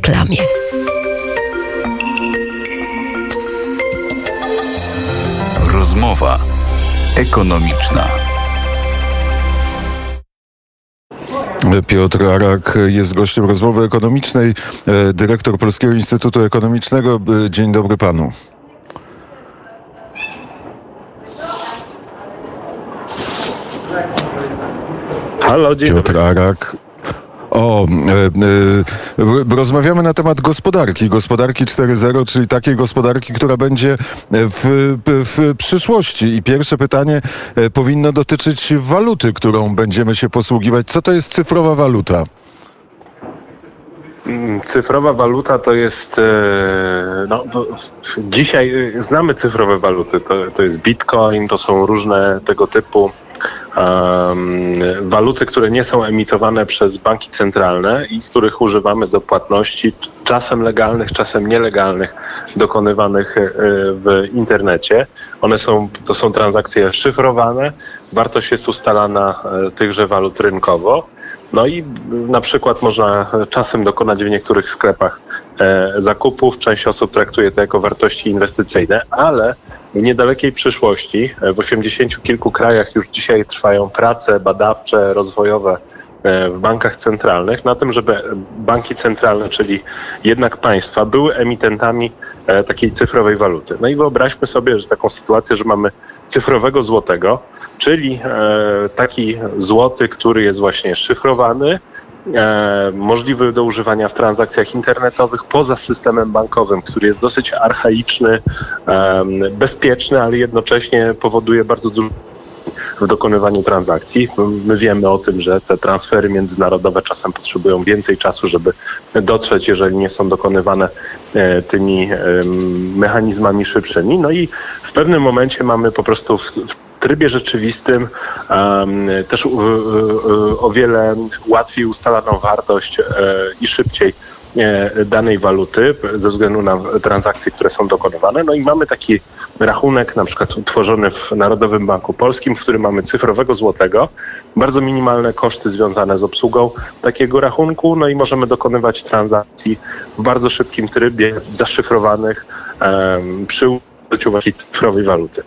reklamie. Rozmowa ekonomiczna. Piotr Arak jest gościem rozmowy ekonomicznej, e, dyrektor Polskiego Instytutu Ekonomicznego. E, Dzień dobry panu. Halo, dzień Piotr dobry. Arak. O, e, e, rozmawiamy na temat gospodarki. Gospodarki 4.0, czyli takiej gospodarki, która będzie w, w przyszłości. I pierwsze pytanie e, powinno dotyczyć waluty, którą będziemy się posługiwać. Co to jest cyfrowa waluta? Cyfrowa waluta to jest. e, No, to dzisiaj e, znamy cyfrowe waluty. To, to jest bitcoin, to są różne tego typu waluty, które nie są emitowane przez banki centralne i których używamy do płatności, czasem legalnych, czasem nielegalnych, dokonywanych e, w internecie. One są, to są transakcje szyfrowane, wartość jest ustalana e, tychże walut rynkowo. No i na przykład można czasem dokonać w niektórych sklepach e, zakupów. Część osób traktuje to jako wartości inwestycyjne, ale w niedalekiej przyszłości, e, w osiemdziesięciu kilku krajach już dzisiaj trwają prace badawcze, rozwojowe e, w bankach centralnych na tym, żeby banki centralne, czyli jednak państwa, były emitentami takiej cyfrowej waluty. No i wyobraźmy sobie, że taką sytuację, że mamy cyfrowego złotego, czyli e, taki złoty, który jest właśnie szyfrowany, e, możliwy do używania w transakcjach internetowych poza systemem bankowym, który jest dosyć archaiczny, em, bezpieczny, ale jednocześnie powoduje bardzo dużo w dokonywaniu transakcji. My wiemy o tym, że te transfery międzynarodowe czasem potrzebują więcej czasu, żeby dotrzeć, jeżeli nie są dokonywane e, tymi mechanizmami szybszymi. No i w pewnym momencie mamy po prostu w, trybie rzeczywistym em, też o wiele łatwiej ustalaną wartość e, i szybciej danej waluty ze względu na transakcje, które są dokonywane. No i mamy taki rachunek na przykład utworzony w Narodowym Banku Polskim, w którym mamy cyfrowego złotego, bardzo minimalne koszty związane z obsługą takiego rachunku, no i możemy dokonywać transakcji w bardzo szybkim trybie, zaszyfrowanych em, przy użyciu takiej cyfrowej waluty.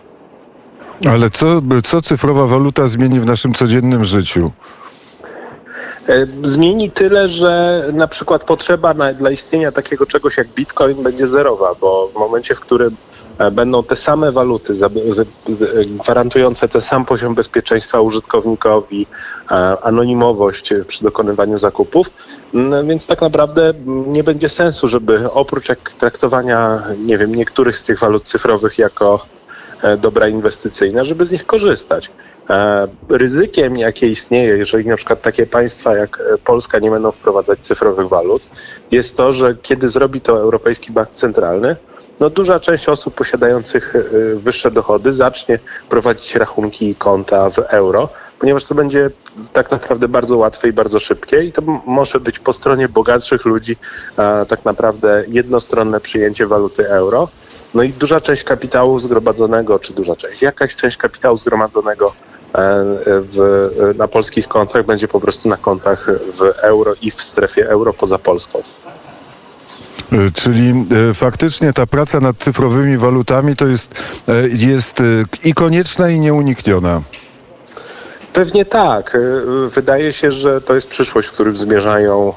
Ale co, co cyfrowa waluta zmieni w naszym codziennym życiu? E, Zmieni tyle, że na przykład potrzeba na, dla istnienia takiego czegoś jak bitcoin będzie zerowa, bo w momencie, w którym e, będą te same waluty e, gwarantujące ten sam poziom bezpieczeństwa użytkownikowi, anonimowość przy dokonywaniu zakupów, więc tak naprawdę nie będzie sensu, żeby oprócz traktowania, nie wiem, niektórych z tych walut cyfrowych jako dobra inwestycyjne, żeby z nich korzystać. E, Ryzykiem, jakie istnieje, jeżeli na przykład takie państwa jak e, Polska nie będą wprowadzać cyfrowych walut, jest to, że kiedy zrobi to Europejski Bank Centralny, no duża część osób posiadających e, wyższe dochody zacznie prowadzić rachunki i konta w euro, ponieważ to będzie tak naprawdę bardzo łatwe i bardzo szybkie i to może być po stronie bogatszych ludzi e, tak naprawdę jednostronne przyjęcie waluty euro. No i duża część kapitału zgromadzonego, czy duża część, jakaś część kapitału zgromadzonego e, w, na polskich kontach będzie po prostu na kontach w euro i w strefie euro poza Polską. E, Czyli e, faktycznie ta praca nad cyfrowymi walutami to jest, jest i konieczna, i nieunikniona. Pewnie tak. Y, Wydaje się, że to jest przyszłość, w którym zmierzają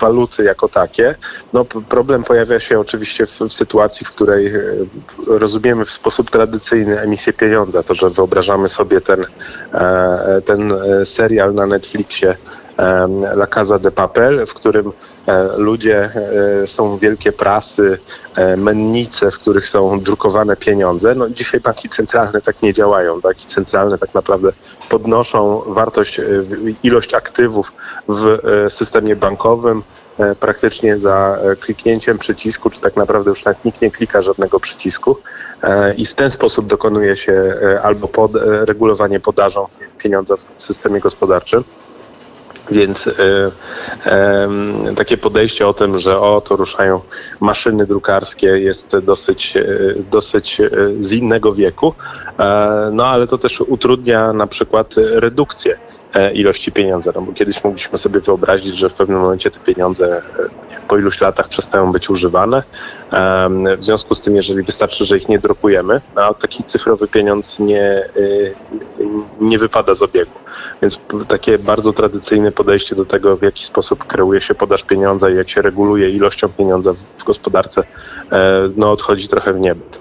waluty jako takie. No, problem pojawia się oczywiście w, w sytuacji, w której y, rozumiemy w sposób tradycyjny emisję pieniądza. To, że wyobrażamy sobie ten, e, ten e, serial na Netflixie La Casa de Papel, w którym e, ludzie, e, są wielkie prasy, e, mennice, w których są drukowane pieniądze. No, dzisiaj banki centralne tak nie działają. Banki centralne tak naprawdę podnoszą wartość, ilość aktywów w systemie bankowym praktycznie za kliknięciem przycisku, czy tak naprawdę już nawet nikt nie klika żadnego przycisku i w ten sposób dokonuje się albo pod, regulowanie podażą pieniądza w systemie gospodarczym. Więc y, em, takie podejście o tym, że o, to ruszają maszyny drukarskie jest dosyć, y, dosyć y, z innego wieku, e, no ale to też utrudnia na przykład redukcję e, ilości pieniądza, no bo kiedyś mogliśmy sobie wyobrazić, że w pewnym momencie te pieniądze po iluś latach przestają być używane. W związku z tym, jeżeli wystarczy, że ich nie drukujemy, no, a taki cyfrowy pieniądz nie, y, nie wypada z obiegu. Więc takie bardzo tradycyjne podejście do tego, w jaki sposób kreuje się podaż pieniądza i jak się reguluje ilością pieniądza w gospodarce, e, no odchodzi trochę w niebyt.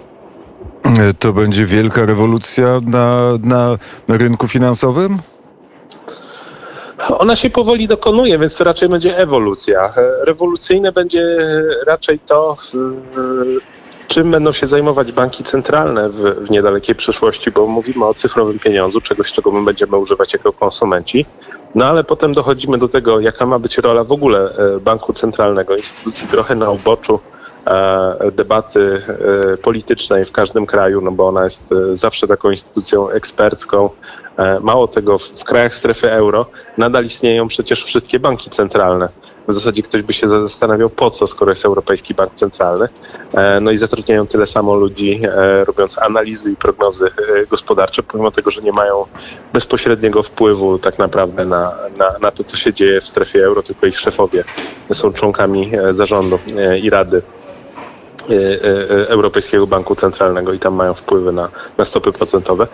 To będzie wielka rewolucja na, na rynku finansowym? Ona się powoli dokonuje, więc to raczej będzie ewolucja. Rewolucyjne będzie raczej to, czym będą się zajmować banki centralne w, w niedalekiej przyszłości, bo mówimy o cyfrowym pieniądzu, czegoś, czego my będziemy używać jako konsumenci. No ale potem dochodzimy do tego, jaka ma być rola w ogóle e, banku centralnego, instytucji trochę na uboczu e, debaty e, politycznej w każdym kraju, no bo ona jest zawsze taką instytucją ekspercką, E, mało tego, w krajach strefy euro nadal istnieją przecież wszystkie banki centralne. W zasadzie ktoś by się zastanawiał, po co, skoro jest Europejski Bank Centralny. E, no i zatrudniają tyle samo ludzi, e, robiąc analizy i prognozy gospodarcze, pomimo tego, że nie mają bezpośredniego wpływu tak naprawdę na, na, na to, co się dzieje w strefie euro, tylko ich szefowie są członkami zarządu i rady E, e, Europejskiego Banku Centralnego i tam mają wpływy na, na stopy procentowe.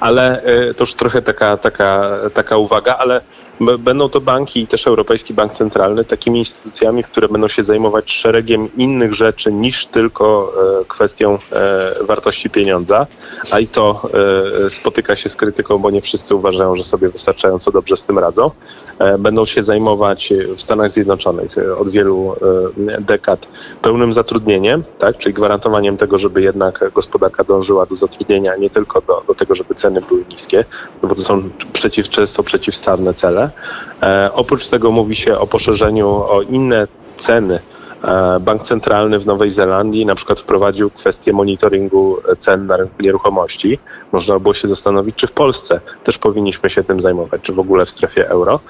Ale to już trochę taka, taka, taka uwaga, ale będą to banki i też Europejski Bank Centralny takimi instytucjami, które będą się zajmować szeregiem innych rzeczy niż tylko kwestią wartości pieniądza, a i to spotyka się z krytyką, bo nie wszyscy uważają, że sobie wystarczająco dobrze z tym radzą. Będą się zajmować w Stanach Zjednoczonych od wielu dekad pełnym zatrudnieniem, tak? czyli gwarantowaniem tego, żeby jednak gospodarka dążyła do zatrudnienia, nie tylko do, do tego, żeby ceny były niskie, no bo to są przeciw, często przeciwstawne cele. E, oprócz tego mówi się o poszerzeniu o inne ceny E, Bank Centralny w Nowej Zelandii na przykład wprowadził kwestię monitoringu cen na rynku nieruchomości. Można było się zastanowić, czy w Polsce też powinniśmy się tym zajmować, czy w ogóle w strefie euro.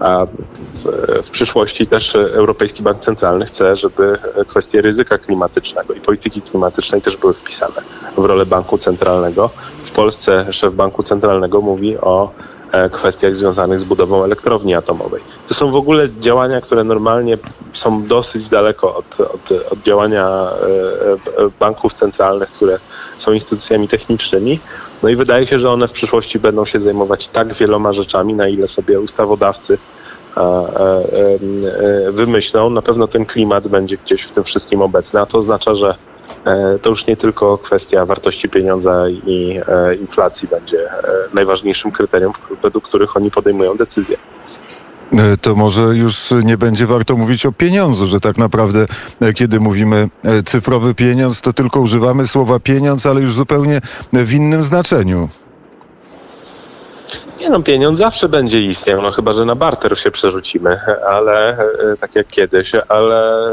A w, w przyszłości też Europejski Bank Centralny chce, żeby kwestie ryzyka klimatycznego i polityki klimatycznej też były wpisane w rolę banku centralnego. W Polsce szef banku centralnego mówi o kwestiach związanych z budową elektrowni atomowej. To są w ogóle działania, które normalnie są dosyć daleko od, od, od działania e, e, banków centralnych, które są instytucjami technicznymi. No i wydaje się, że one w przyszłości będą się zajmować tak wieloma rzeczami, na ile sobie ustawodawcy wymyślą. Na pewno ten klimat będzie gdzieś w tym wszystkim obecny, a to oznacza, że E, to już nie tylko kwestia wartości pieniądza i e, inflacji będzie e, najważniejszym kryterium, według których oni podejmują decyzje to może już nie będzie warto mówić o pieniądzu, że tak naprawdę kiedy mówimy cyfrowy pieniądz, to tylko używamy słowa pieniądz, ale już zupełnie w innym znaczeniu. Nie no, pieniądz zawsze będzie istniał, no chyba, że na barter się przerzucimy, ale tak jak kiedyś, ale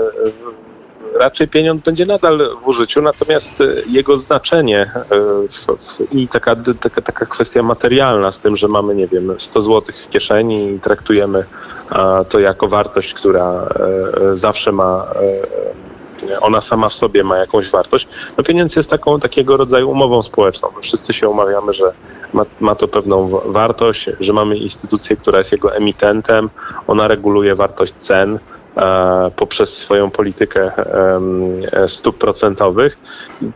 raczej pieniądz będzie nadal w użyciu, natomiast e, jego znaczenie e, i taka, taka, taka kwestia materialna z tym, że mamy, nie wiem, 100 zł w kieszeni i traktujemy to jako wartość, która e, zawsze ma ona sama w sobie ma jakąś wartość, no pieniądz jest taką takiego rodzaju umową społeczną. My wszyscy się umawiamy, że ma, ma to pewną wartość, że mamy instytucję, która jest jego emitentem, ona reguluje wartość cen, poprzez swoją politykę e, stóp procentowych.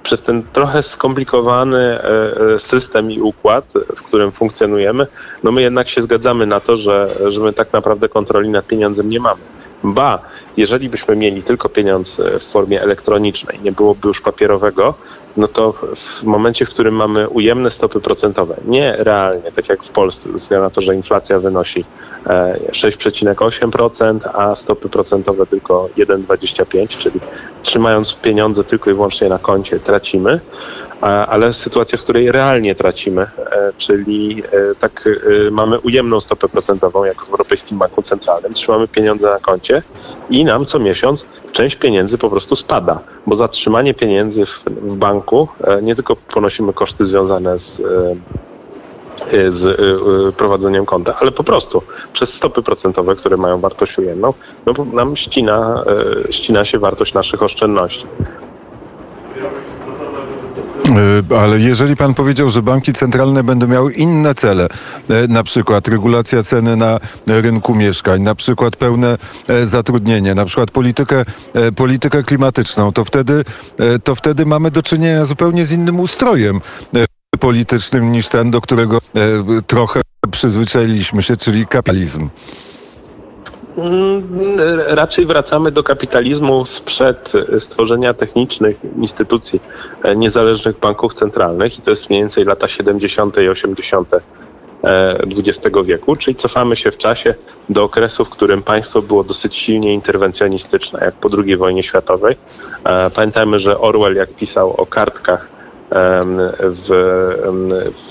Przez ten trochę skomplikowany e, system i układ, w którym funkcjonujemy, no my jednak się zgadzamy na to, że, że my tak naprawdę kontroli nad pieniądzem nie mamy. Ba, jeżeli byśmy mieli tylko pieniądz w formie elektronicznej, nie byłoby już papierowego, no to w momencie, w którym mamy ujemne stopy procentowe, nie realnie, tak jak w Polsce, ze względu na to, że inflacja wynosi 6,8%, e, a stopy procentowe tylko 1,25%, czyli trzymając pieniądze tylko i wyłącznie na koncie tracimy, ale sytuacja, w której realnie tracimy, e, czyli e, tak mamy ujemną stopę procentową, jak w Europejskim Banku Centralnym, trzymamy pieniądze na koncie i nam co miesiąc część pieniędzy po prostu spada, bo za trzymanie pieniędzy w, w banku nie tylko ponosimy koszty związane z z prowadzeniem konta, ale po prostu przez stopy procentowe, które mają wartość ujemną, no nam ścina, ścina się wartość naszych oszczędności. E, ale jeżeli pan powiedział, że banki centralne będą miały inne cele, e, na przykład regulacja ceny na rynku mieszkań, na przykład pełne e, zatrudnienie, na przykład politykę, politykę klimatyczną, to wtedy, to wtedy mamy do czynienia zupełnie z innym ustrojem politycznym niż ten, do którego trochę przyzwyczailiśmy się, czyli kapitalizm. Mm, raczej wracamy do kapitalizmu sprzed stworzenia technicznych instytucji e, niezależnych banków centralnych i to jest mniej więcej lata 70. i 80. XX e, wieku, czyli cofamy się w czasie do okresu, w którym państwo było dosyć silnie interwencjonistyczne, jak po II wojnie światowej. E, pamiętajmy, że Orwell, jak pisał o kartkach w,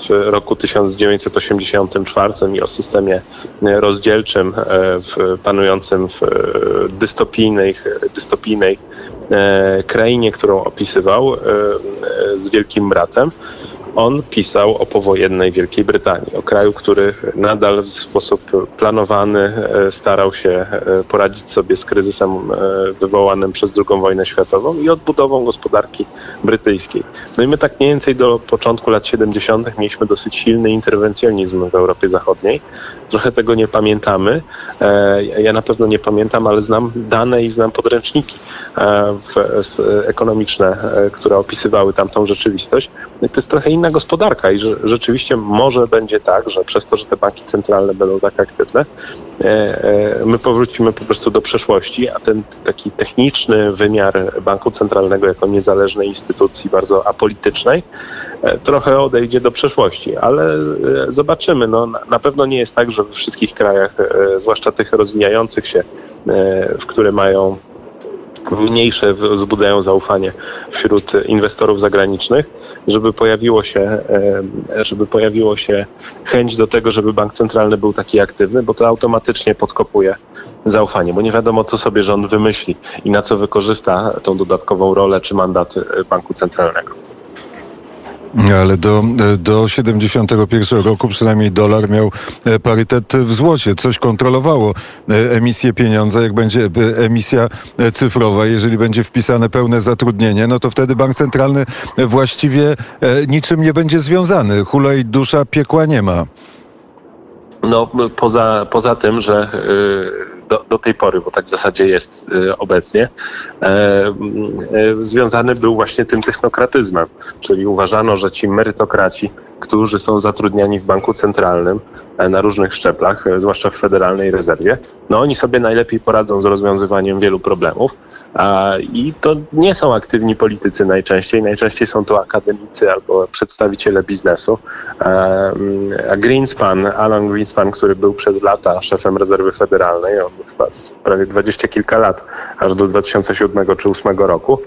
w roku 1984 i o systemie rozdzielczym e, w, panującym w dystopijnej, dystopijnej e, krainie, którą opisywał e, z Wielkim Bratem on pisał o powojennej Wielkiej Brytanii, o kraju, który nadal w sposób planowany e, starał się e, poradzić sobie z kryzysem e, wywołanym przez II wojnę światową i odbudową gospodarki brytyjskiej. No i my tak mniej więcej do początku lat 70. mieliśmy dosyć silny interwencjonizm w Europie Zachodniej. Trochę tego nie pamiętamy. Ja na pewno nie pamiętam, ale znam dane i znam podręczniki ekonomiczne, które opisywały tamtą rzeczywistość. To jest trochę inna gospodarka i rzeczywiście może będzie tak, że przez to, że te banki centralne będą tak aktywne, e, e, my powrócimy po prostu do przeszłości, a ten taki techniczny wymiar banku centralnego jako niezależnej instytucji, bardzo apolitycznej, e, trochę odejdzie do przeszłości, ale zobaczymy. No, na pewno nie jest tak, że we wszystkich krajach, zwłaszcza tych rozwijających się, w które mają mniejsze wzbudzają zaufanie wśród inwestorów zagranicznych, żeby pojawiło się, e, żeby pojawiło się chęć do tego, żeby bank centralny był taki aktywny, bo to automatycznie podkopuje zaufanie, bo nie wiadomo, co sobie rząd wymyśli i na co wykorzysta tą dodatkową rolę czy mandat banku centralnego. Ale do, do 71 roku przynajmniej dolar miał e, parytet w złocie. Coś kontrolowało e, emisję pieniądza. Jak będzie e, emisja cyfrowa, jeżeli będzie wpisane pełne zatrudnienie, no to wtedy bank centralny właściwie niczym nie będzie związany. Hulaj dusza piekła nie ma. No poza, poza tym, że do, do tej pory, bo tak w zasadzie jest y, obecnie, e, e, związany był właśnie tym technokratyzmem, czyli uważano, że ci merytokraci, którzy są zatrudniani w banku centralnym e, na różnych szczeplach, zwłaszcza w Federalnej Rezerwie, no oni sobie najlepiej poradzą z rozwiązywaniem wielu problemów. I to nie są aktywni politycy najczęściej, najczęściej są to akademicy albo przedstawiciele biznesu. A Greenspan, Alan Greenspan, który był przez lata szefem rezerwy federalnej, on chyba prawie dwadzieścia kilka lat, aż do 2007 czy 2008 roku,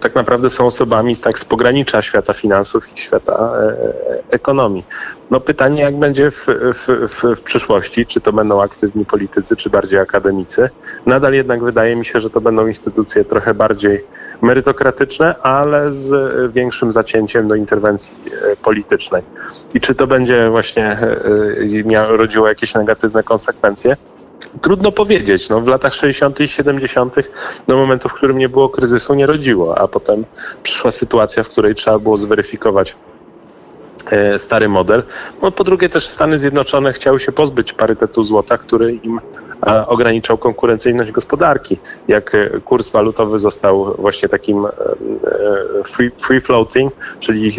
tak naprawdę są osobami tak z pogranicza świata finansów i świata e, ekonomii. No pytanie, jak będzie w, w, w, w przyszłości, czy to będą aktywni politycy, czy bardziej akademicy. Nadal jednak wydaje mi się, że to będą instytucje trochę bardziej merytokratyczne, ale z większym zacięciem do interwencji e, politycznej. I czy to będzie właśnie e, rodziło jakieś negatywne konsekwencje? Trudno powiedzieć. No, w latach 60. i 70. do momentu, w którym nie było kryzysu, nie rodziło, a potem przyszła sytuacja, w której trzeba było zweryfikować e, stary model. No, po drugie też Stany Zjednoczone chciały się pozbyć parytetu złota, który im ograniczał konkurencyjność gospodarki. Jak e, kurs walutowy został właśnie takim e, free, floating, czyli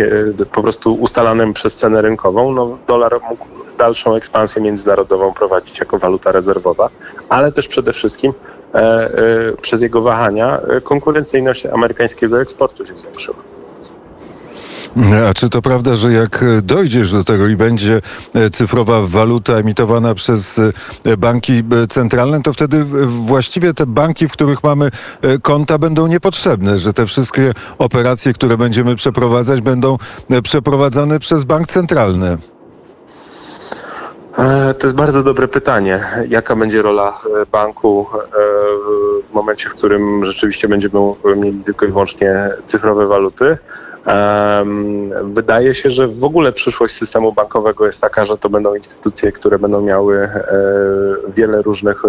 po prostu ustalanym przez cenę rynkową, no dolar mógł dalszą ekspansję międzynarodową prowadzić jako waluta rezerwowa, ale też przede wszystkim e, e, przez jego wahania e, konkurencyjność amerykańskiego eksportu się zwiększyła. A czy to prawda, że jak dojdziesz do tego i będzie cyfrowa waluta emitowana przez banki centralne, to wtedy właściwie te banki, w których mamy konta, będą niepotrzebne, że te wszystkie operacje, które będziemy przeprowadzać, będą przeprowadzane przez bank centralny? E, to jest bardzo dobre pytanie. Jaka będzie rola e, banku e, w momencie, w którym rzeczywiście będziemy mieli tylko i wyłącznie cyfrowe waluty? Wydaje się, że w ogóle przyszłość systemu bankowego jest taka, że to będą instytucje, które będą miały wiele różnych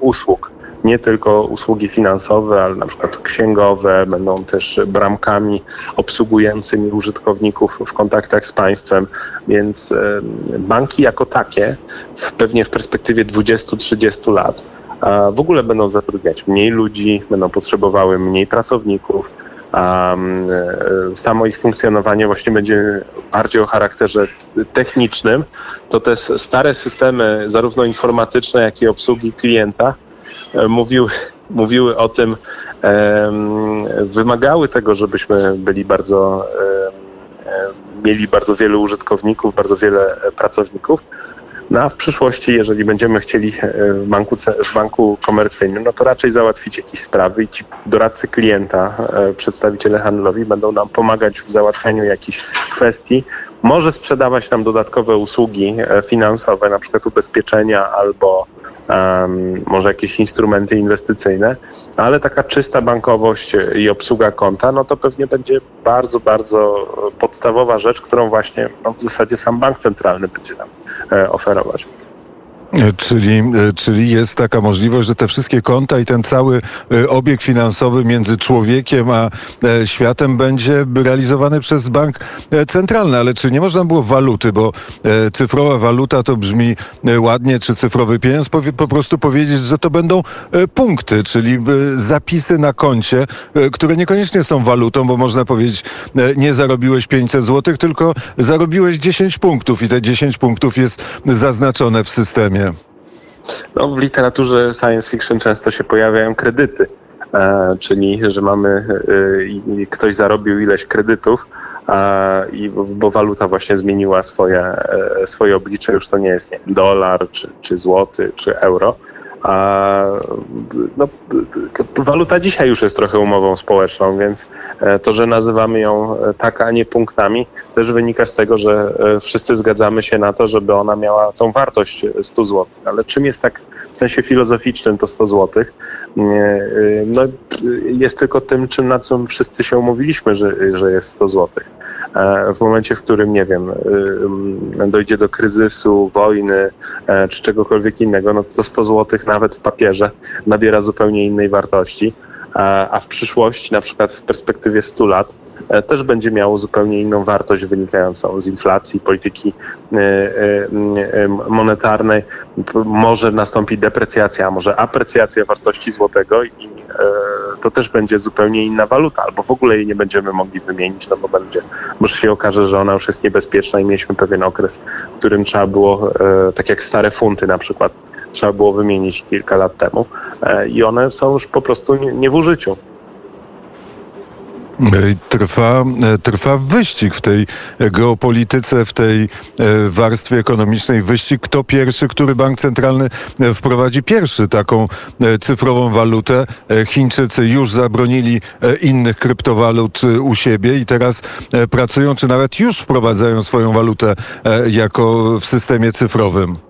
usług nie tylko usługi finansowe, ale na przykład księgowe, będą też bramkami obsługującymi użytkowników w kontaktach z państwem, więc banki jako takie pewnie w perspektywie 20-30 lat w ogóle będą zatrudniać mniej ludzi, będą potrzebowały mniej pracowników, a samo ich funkcjonowanie właśnie będzie bardziej o charakterze technicznym, to te stare systemy, zarówno informatyczne, jak i obsługi klienta, e, mówiły, mówiły o tym, wymagały tego, żebyśmy byli bardzo, mieli bardzo wielu użytkowników, bardzo wiele pracowników, no a w przyszłości, jeżeli będziemy chcieli e, w banku, w banku komercyjnym, no to raczej załatwić jakieś sprawy i ci doradcy klienta, e, przedstawiciele handlowi będą nam pomagać w załatwianiu jakichś kwestii, może sprzedawać nam dodatkowe usługi e, finansowe, na przykład ubezpieczenia albo um, może jakieś instrumenty inwestycyjne, ale taka czysta bankowość i obsługa konta, no to pewnie będzie bardzo, bardzo podstawowa rzecz, którą właśnie no, w zasadzie sam bank centralny będzie nam e, oferować. Czyli, e, czyli jest taka możliwość, że te wszystkie konta i ten cały e, obieg finansowy między człowiekiem a e, światem będzie realizowany przez bank centralny. Ale czy nie można było waluty, bo cyfrowa waluta to brzmi ładnie, czy cyfrowy pieniądz, po prostu powiedzieć, że to będą punkty, czyli zapisy na koncie, które niekoniecznie są walutą, bo można powiedzieć, nie zarobiłeś 500 zł, tylko zarobiłeś 10 punktów i te 10 punktów jest zaznaczone w systemie. No, w literaturze science fiction często się pojawiają kredyty, e, czyli że mamy, e, ktoś zarobił ileś kredytów, e, i, bo waluta właśnie zmieniła swoje, e, swoje oblicze, już to nie jest nie, dolar, czy, czy złoty, czy euro. a no, waluta dzisiaj już jest trochę umową społeczną, więc e, to, że nazywamy ją e, tak, a nie punktami, też wynika z tego, że e, wszyscy zgadzamy się na to, żeby ona miała tą wartość 100 zł. Ale czym jest tak w sensie filozoficznym to 100 zł? No, jest tylko tym, czym na czym wszyscy się umówiliśmy, że, że jest 100 zł. W momencie, w którym, nie wiem, dojdzie do kryzysu, wojny czy czegokolwiek innego, no to 100 zł nawet w papierze nabiera zupełnie innej wartości, a w przyszłości, na przykład w perspektywie 100 lat, E, też będzie miało zupełnie inną wartość wynikającą z inflacji, polityki e, e, monetarnej. Może nastąpić deprecjacja, a może aprecjacja wartości złotego i to też będzie zupełnie inna waluta, albo w ogóle jej nie będziemy mogli wymienić, no bo będzie, może się okaże, że ona już jest niebezpieczna i mieliśmy pewien okres, w którym trzeba było, tak jak stare funty na przykład, trzeba było wymienić kilka lat temu i one są już po prostu nie w użyciu. Trwa, trwa wyścig w tej geopolityce, w tej e, warstwie ekonomicznej. Wyścig, kto pierwszy, który bank centralny e, wprowadzi pierwszy taką e, cyfrową walutę. Chińczycy już zabronili innych kryptowalut u siebie i teraz pracują, czy nawet już wprowadzają swoją walutę jako w systemie cyfrowym.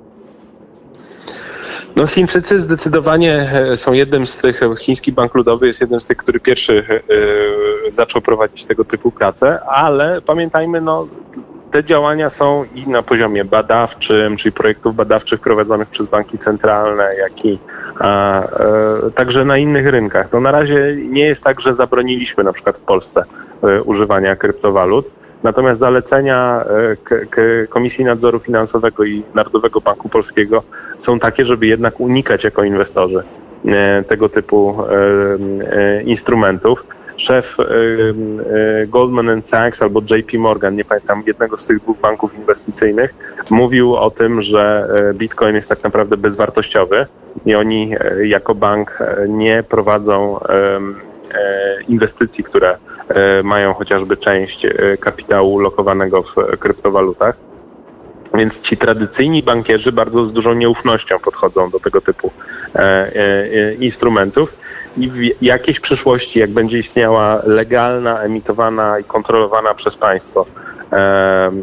No Chińczycy zdecydowanie e, są jednym z tych, chiński bank ludowy jest jednym z tych, który pierwszy e, zaczął prowadzić tego typu pracę, ale pamiętajmy, no te działania są i na poziomie badawczym, czyli projektów badawczych prowadzonych przez banki centralne, jak i a, e, także na innych rynkach. No na razie nie jest tak, że zabroniliśmy na przykład w Polsce e, używania kryptowalut. Natomiast zalecenia e, Komisji Nadzoru Finansowego i Narodowego Banku Polskiego są takie, żeby jednak unikać jako inwestorzy e, tego typu e, instrumentów. Szef Goldman Sachs albo JP Morgan, nie pamiętam, jednego z tych dwóch banków inwestycyjnych, mówił o tym, że Bitcoin jest tak naprawdę bezwartościowy i oni jako bank nie prowadzą inwestycji, które E, mają chociażby część e, kapitału lokowanego w kryptowalutach. Więc ci tradycyjni bankierzy bardzo z dużą nieufnością podchodzą do tego typu e, instrumentów. I w jakiejś przyszłości, jak będzie istniała legalna, emitowana i kontrolowana przez państwo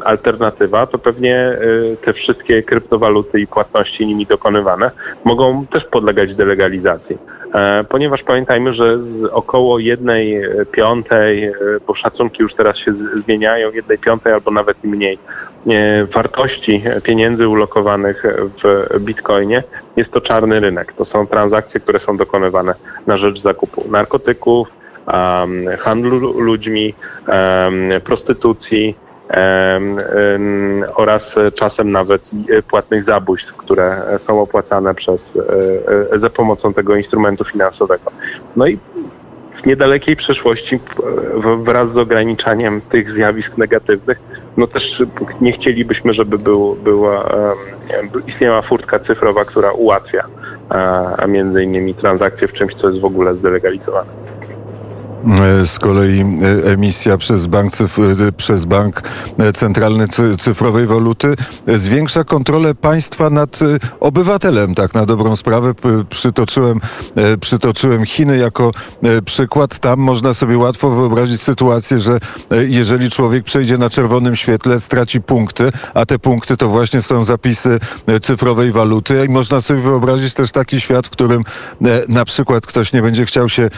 alternatywa, to pewnie te wszystkie kryptowaluty i płatności nimi dokonywane mogą też podlegać delegalizacji. Ponieważ pamiętajmy, że z około jednej piątej, bo szacunki już teraz się zmieniają, jednej piątej albo nawet mniej wartości pieniędzy ulokowanych w bitcoinie jest to czarny rynek. To są transakcje, które są dokonywane na rzecz zakupu narkotyków, handlu ludźmi, prostytucji oraz czasem nawet płatnych zabójstw, które są opłacane przez, e, za pomocą tego instrumentu finansowego. No i w niedalekiej przyszłości wraz z ograniczaniem tych zjawisk negatywnych, no też nie chcielibyśmy, żeby był, była, istniała furtka cyfrowa, która ułatwia a między innymi transakcje w czymś, co jest w ogóle zdelegalizowane. E, z kolei e, emisja przez bank, e, przez bank Centralny Cyfrowej Waluty zwiększa kontrolę państwa nad obywatelem. Tak na dobrą sprawę przytoczyłem, przytoczyłem Chiny jako przykład. Tam można sobie łatwo wyobrazić sytuację, że jeżeli człowiek przejdzie na czerwonym świetle, straci punkty, a te punkty to właśnie są zapisy cyfrowej waluty. I można sobie wyobrazić też taki świat, w którym na przykład ktoś nie będzie chciał się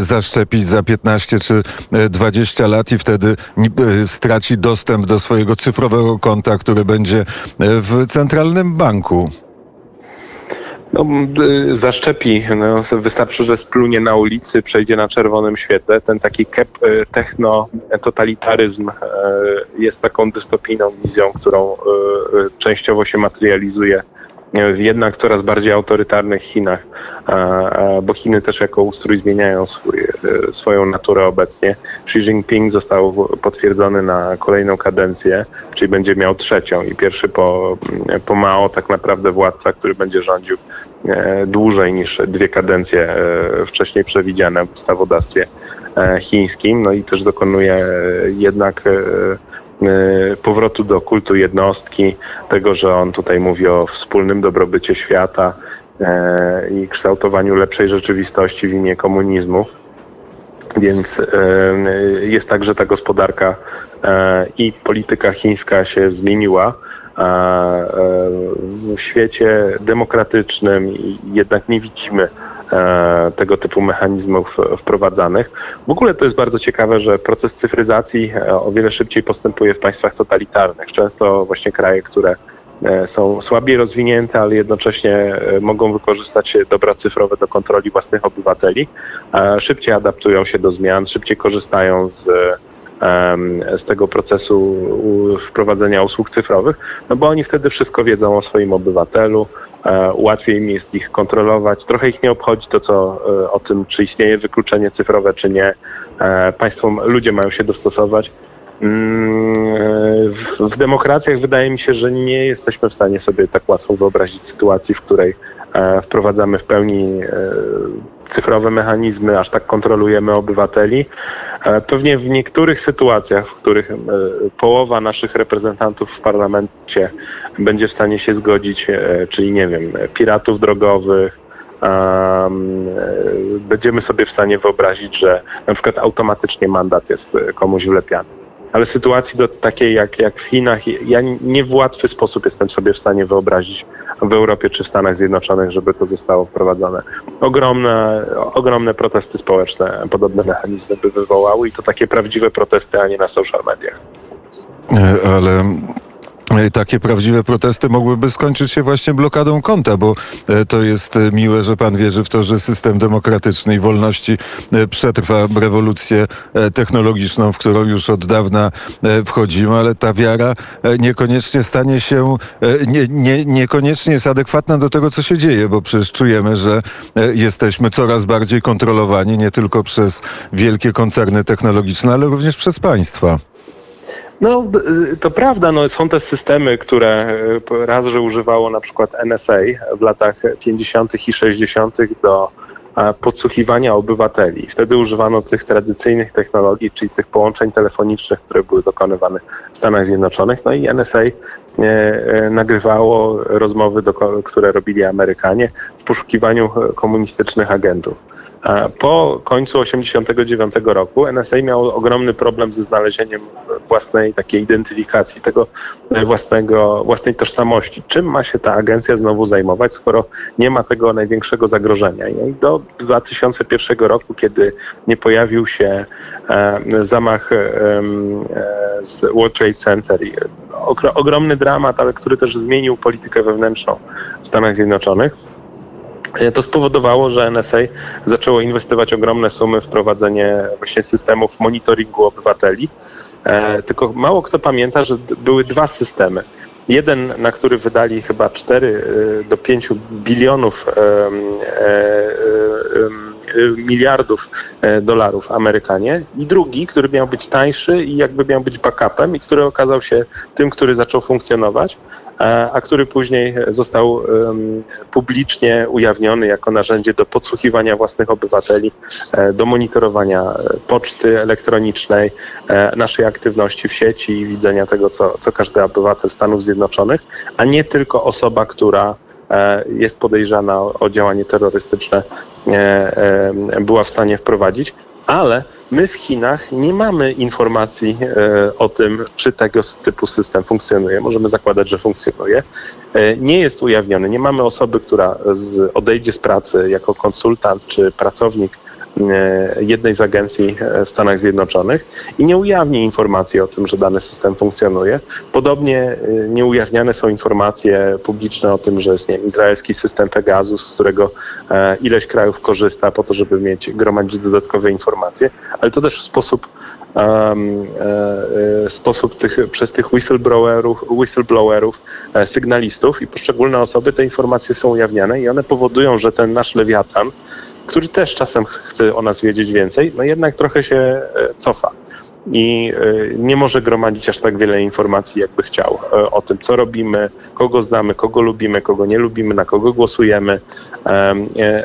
zaszczepić za 15 czy 20 e, lat i wtedy e, straci dostęp do swojego cyfrowego konta, który będzie e, w centralnym banku. No, zaszczepi. No, wystarczy, że splunie na ulicy, przejdzie na czerwonym świetle. Ten taki kep techno-totalitaryzm jest taką dystopijną wizją, którą częściowo się materializuje jednak coraz bardziej autorytarnych Chinach, bo Chiny też jako ustrój zmieniają swój, e, swoją naturę obecnie. Xi Jinping został potwierdzony na kolejną kadencję, czyli będzie miał trzecią i pierwszy po, po Mao tak naprawdę władca, który będzie rządził e, dłużej niż dwie kadencje e, wcześniej przewidziane w ustawodawstwie chińskim, no i też dokonuje jednak powrotu do kultu jednostki, tego, że on tutaj mówi o wspólnym dobrobycie świata y, i kształtowaniu lepszej rzeczywistości w imię komunizmu. Więc y, jest tak, że ta gospodarka i polityka chińska się zmieniła. W świecie demokratycznym jednak nie widzimy tego typu mechanizmów wprowadzanych. W ogóle to jest bardzo ciekawe, że proces cyfryzacji e, o wiele szybciej postępuje w państwach totalitarnych. Często właśnie kraje, które e, są słabiej rozwinięte, ale jednocześnie mogą wykorzystać dobra cyfrowe do kontroli własnych obywateli, szybciej adaptują się do zmian, szybciej korzystają z z tego procesu wprowadzenia usług cyfrowych, no bo oni wtedy wszystko wiedzą o swoim obywatelu, e, łatwiej im jest ich kontrolować. Trochę ich nie obchodzi to, co e, o tym, czy istnieje wykluczenie cyfrowe, czy nie. E, państwo, ludzie mają się dostosować. Mm, w demokracjach wydaje mi się, że nie jesteśmy w stanie sobie tak łatwo wyobrazić sytuacji, w której wprowadzamy w pełni cyfrowe mechanizmy, aż tak kontrolujemy obywateli. E, pewnie w niektórych sytuacjach, w których e, połowa naszych reprezentantów w parlamencie będzie w stanie się zgodzić, e, czyli nie wiem, piratów drogowych, będziemy sobie w stanie wyobrazić, że na przykład automatycznie mandat jest komuś wlepiany ale sytuacji do takiej jak, jak w Chinach, ja nie w łatwy sposób jestem sobie w stanie wyobrazić w Europie czy w Stanach Zjednoczonych, żeby to zostało wprowadzone. Ogromne, ogromne protesty społeczne podobne mechanizmy by wywołały i to takie prawdziwe protesty, a nie na social mediach. E, ale takie prawdziwe protesty mogłyby skończyć się właśnie blokadą konta, bo e, to jest e, miłe, że pan wierzy w to, że system demokratyczny i wolności przetrwa rewolucję technologiczną, w którą już od dawna wchodzimy, ale ta wiara niekoniecznie stanie się, nie, nie, niekoniecznie jest adekwatna do tego, co się dzieje, bo przecież czujemy, że jesteśmy coraz bardziej kontrolowani nie tylko przez wielkie koncerny technologiczne, ale również przez państwa. No, to prawda, no, są te systemy, które e, raz, że używało na przykład NSA w latach 50. i 60. do e, podsłuchiwania obywateli. Wtedy używano tych tradycyjnych technologii, czyli tych połączeń telefonicznych, które były dokonywane w Stanach Zjednoczonych. No i NSA e, nagrywało rozmowy, które robili Amerykanie w poszukiwaniu komunistycznych agentów. Po końcu 1989 roku NSA miał ogromny problem ze znalezieniem własnej takiej identyfikacji, tego własnego, własnej tożsamości. Czym ma się ta agencja znowu zajmować, skoro nie ma tego największego zagrożenia? I do 2001 roku, kiedy nie pojawił się zamach z World Trade Center, ogromny dramat, ale który też zmienił politykę wewnętrzną w Stanach Zjednoczonych, E, to spowodowało, że NSA zaczęło inwestować ogromne sumy w prowadzenie właśnie systemów monitoringu obywateli. E, tylko mało kto pamięta, że były dwa systemy. Jeden, na który wydali chyba 4 e, do 5 bilionów miliardów dolarów Amerykanie i drugi, który miał być tańszy i jakby miał być backupem i który okazał się tym, który zaczął funkcjonować, a który później został publicznie ujawniony jako narzędzie do podsłuchiwania własnych obywateli, e, do monitorowania e, poczty elektronicznej, e, naszej aktywności w sieci i widzenia tego, co, co każdy obywatel Stanów Zjednoczonych, a nie tylko osoba, która jest podejrzana o działanie terrorystyczne, była w stanie wprowadzić ale my w Chinach nie mamy informacji e, o tym, czy tego typu system funkcjonuje. Możemy zakładać, że funkcjonuje. E, nie jest ujawniony. Nie mamy osoby, która odejdzie z pracy jako konsultant czy pracownik jednej z agencji e, w Stanach Zjednoczonych i nie ujawni informacji o tym, że dany system funkcjonuje. Podobnie e, nie ujawniane są informacje publiczne o tym, że jest nie izraelski system Pegasus, z którego ileś krajów korzysta po to, żeby mieć, gromadzić dodatkowe informacje, ale to też w sposób e, sposób tych, przez tych whistleblowerów, whistleblowerów, sygnalistów i poszczególne osoby te informacje są ujawniane i one powodują, że ten nasz lewiatan, który też czasem chce o nas wiedzieć więcej, no jednak trochę się e, cofa i e, nie może gromadzić aż tak wiele informacji, jakby chciał e, o tym, co robimy, kogo znamy, kogo lubimy, kogo nie lubimy, na kogo głosujemy,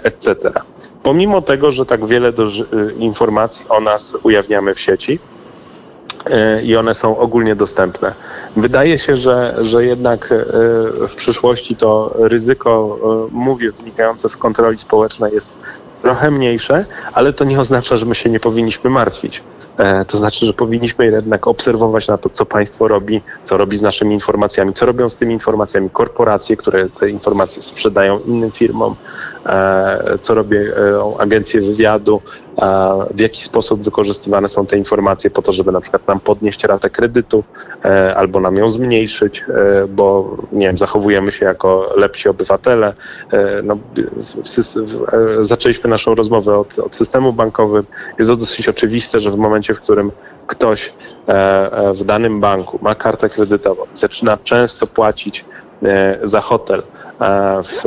etc. Pomimo tego, że tak wiele informacji o nas ujawniamy w sieci, i one są ogólnie dostępne. Wydaje się, że, że jednak w przyszłości to ryzyko, mówię, wynikające z kontroli społecznej jest trochę mniejsze, ale to nie oznacza, że my się nie powinniśmy martwić. E, to znaczy, że powinniśmy jednak obserwować na to, co państwo robi, co robi z naszymi informacjami, co robią z tymi informacjami korporacje, które te informacje sprzedają innym firmom, co robią e, agencje wywiadu, w jaki sposób wykorzystywane są te informacje po to, żeby na przykład nam podnieść ratę kredytu albo nam ją zmniejszyć, bo nie wiem, zachowujemy się jako lepsi obywatele. No, zaczęliśmy naszą rozmowę od, od systemu bankowym. Jest to dosyć oczywiste, że w momencie, w którym ktoś e, e, w danym banku ma kartę kredytową, zaczyna często płacić e, za hotel w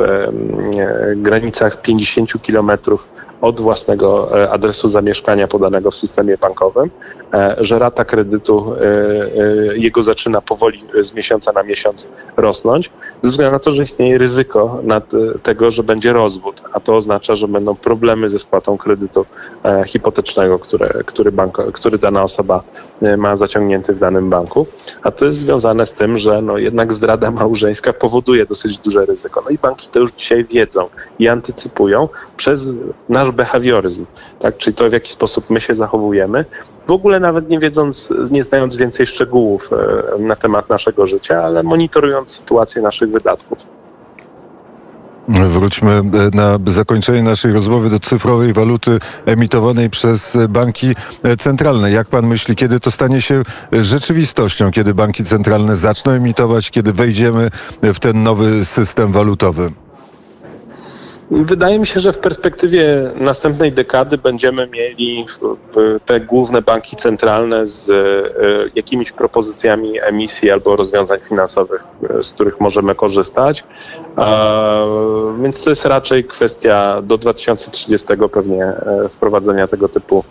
granicach 50 kilometrów od własnego e, adresu zamieszkania podanego w systemie bankowym, e, że rata kredytu e, jego zaczyna powoli z miesiąca na miesiąc rosnąć, ze względu na to, że istnieje ryzyko tego, że będzie rozwód, a to oznacza, że będą problemy ze spłatą kredytu hipotecznego, które, który, bank, który dana osoba ma zaciągnięty w danym banku, a to jest związane z tym, że no jednak zdrada małżeńska powoduje dosyć duże ryzyko. No i banki to już dzisiaj wiedzą i antycypują przez nasz nasz behawioryzm, tak? czyli to, w jaki sposób my się zachowujemy, w ogóle nawet nie wiedząc, nie znając więcej szczegółów e, na temat naszego życia, ale monitorując sytuację naszych wydatków. Wróćmy e, na zakończenie naszej rozmowy do cyfrowej waluty emitowanej przez banki e, centralne. Jak pan myśli, kiedy to stanie się rzeczywistością, kiedy banki centralne zaczną emitować, kiedy wejdziemy w ten nowy system walutowy? Wydaje mi się, że w perspektywie następnej dekady będziemy mieli te główne banki centralne z e, jakimiś propozycjami emisji albo rozwiązań finansowych, e, z których możemy korzystać. Więc to jest raczej kwestia do 2030 pewnie e, wprowadzenia tego typu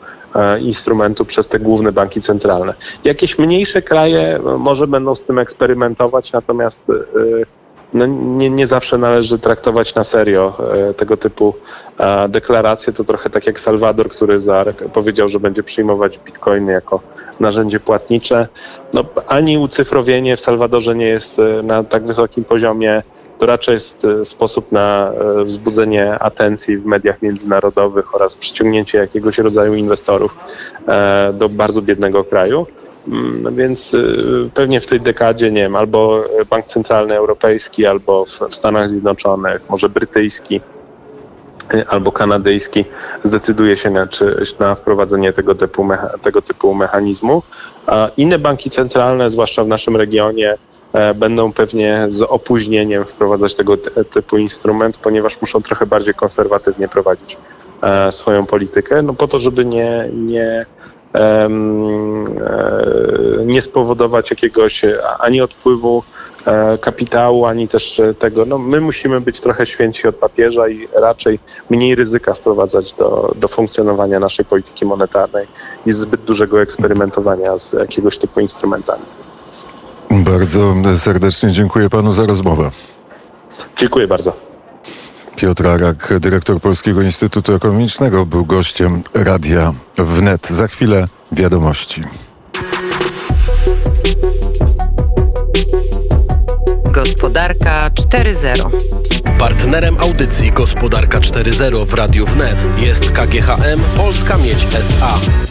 instrumentu przez te główne banki centralne. Jakieś mniejsze kraje może będą z tym eksperymentować, natomiast no nie, nie zawsze należy traktować na serio e, tego typu e, deklaracje. To trochę tak jak Salwador, który powiedział, że będzie przyjmować bitcoiny jako narzędzie płatnicze. No, ani ucyfrowienie w Salwadorze nie jest e, na tak wysokim poziomie. To raczej jest sposób na wzbudzenie atencji w mediach międzynarodowych oraz przyciągnięcie jakiegoś rodzaju inwestorów do bardzo biednego kraju. Mm, no Więc y, pewnie w tej dekadzie, nie wiem, albo Bank Centralny Europejski, albo w, Stanach Zjednoczonych, może brytyjski, y, albo kanadyjski zdecyduje się na, czy, na wprowadzenie tego typu, tego typu mechanizmu. A inne banki centralne, zwłaszcza w naszym regionie, e, będą pewnie z opóźnieniem wprowadzać tego ty- typu instrument, ponieważ muszą trochę bardziej konserwatywnie prowadzić e, swoją politykę, no po to, żeby nie, nie, nie spowodować jakiegoś e, ani odpływu e, kapitału, ani też e, tego, no my musimy być trochę święci od papieża i raczej mniej ryzyka wprowadzać do, do funkcjonowania naszej polityki monetarnej i zbyt dużego eksperymentowania z jakiegoś typu instrumentami. Bardzo serdecznie dziękuję panu za rozmowę. Dziękuję bardzo. Piotr Arak, dyrektor Polskiego Instytutu Ekonomicznego, był gościem Radia Wnet. Za chwilę wiadomości. Gospodarka 4.0. Partnerem audycji Gospodarka 4.0 w Radiu Wnet jest KGHM Polska Miedź SA.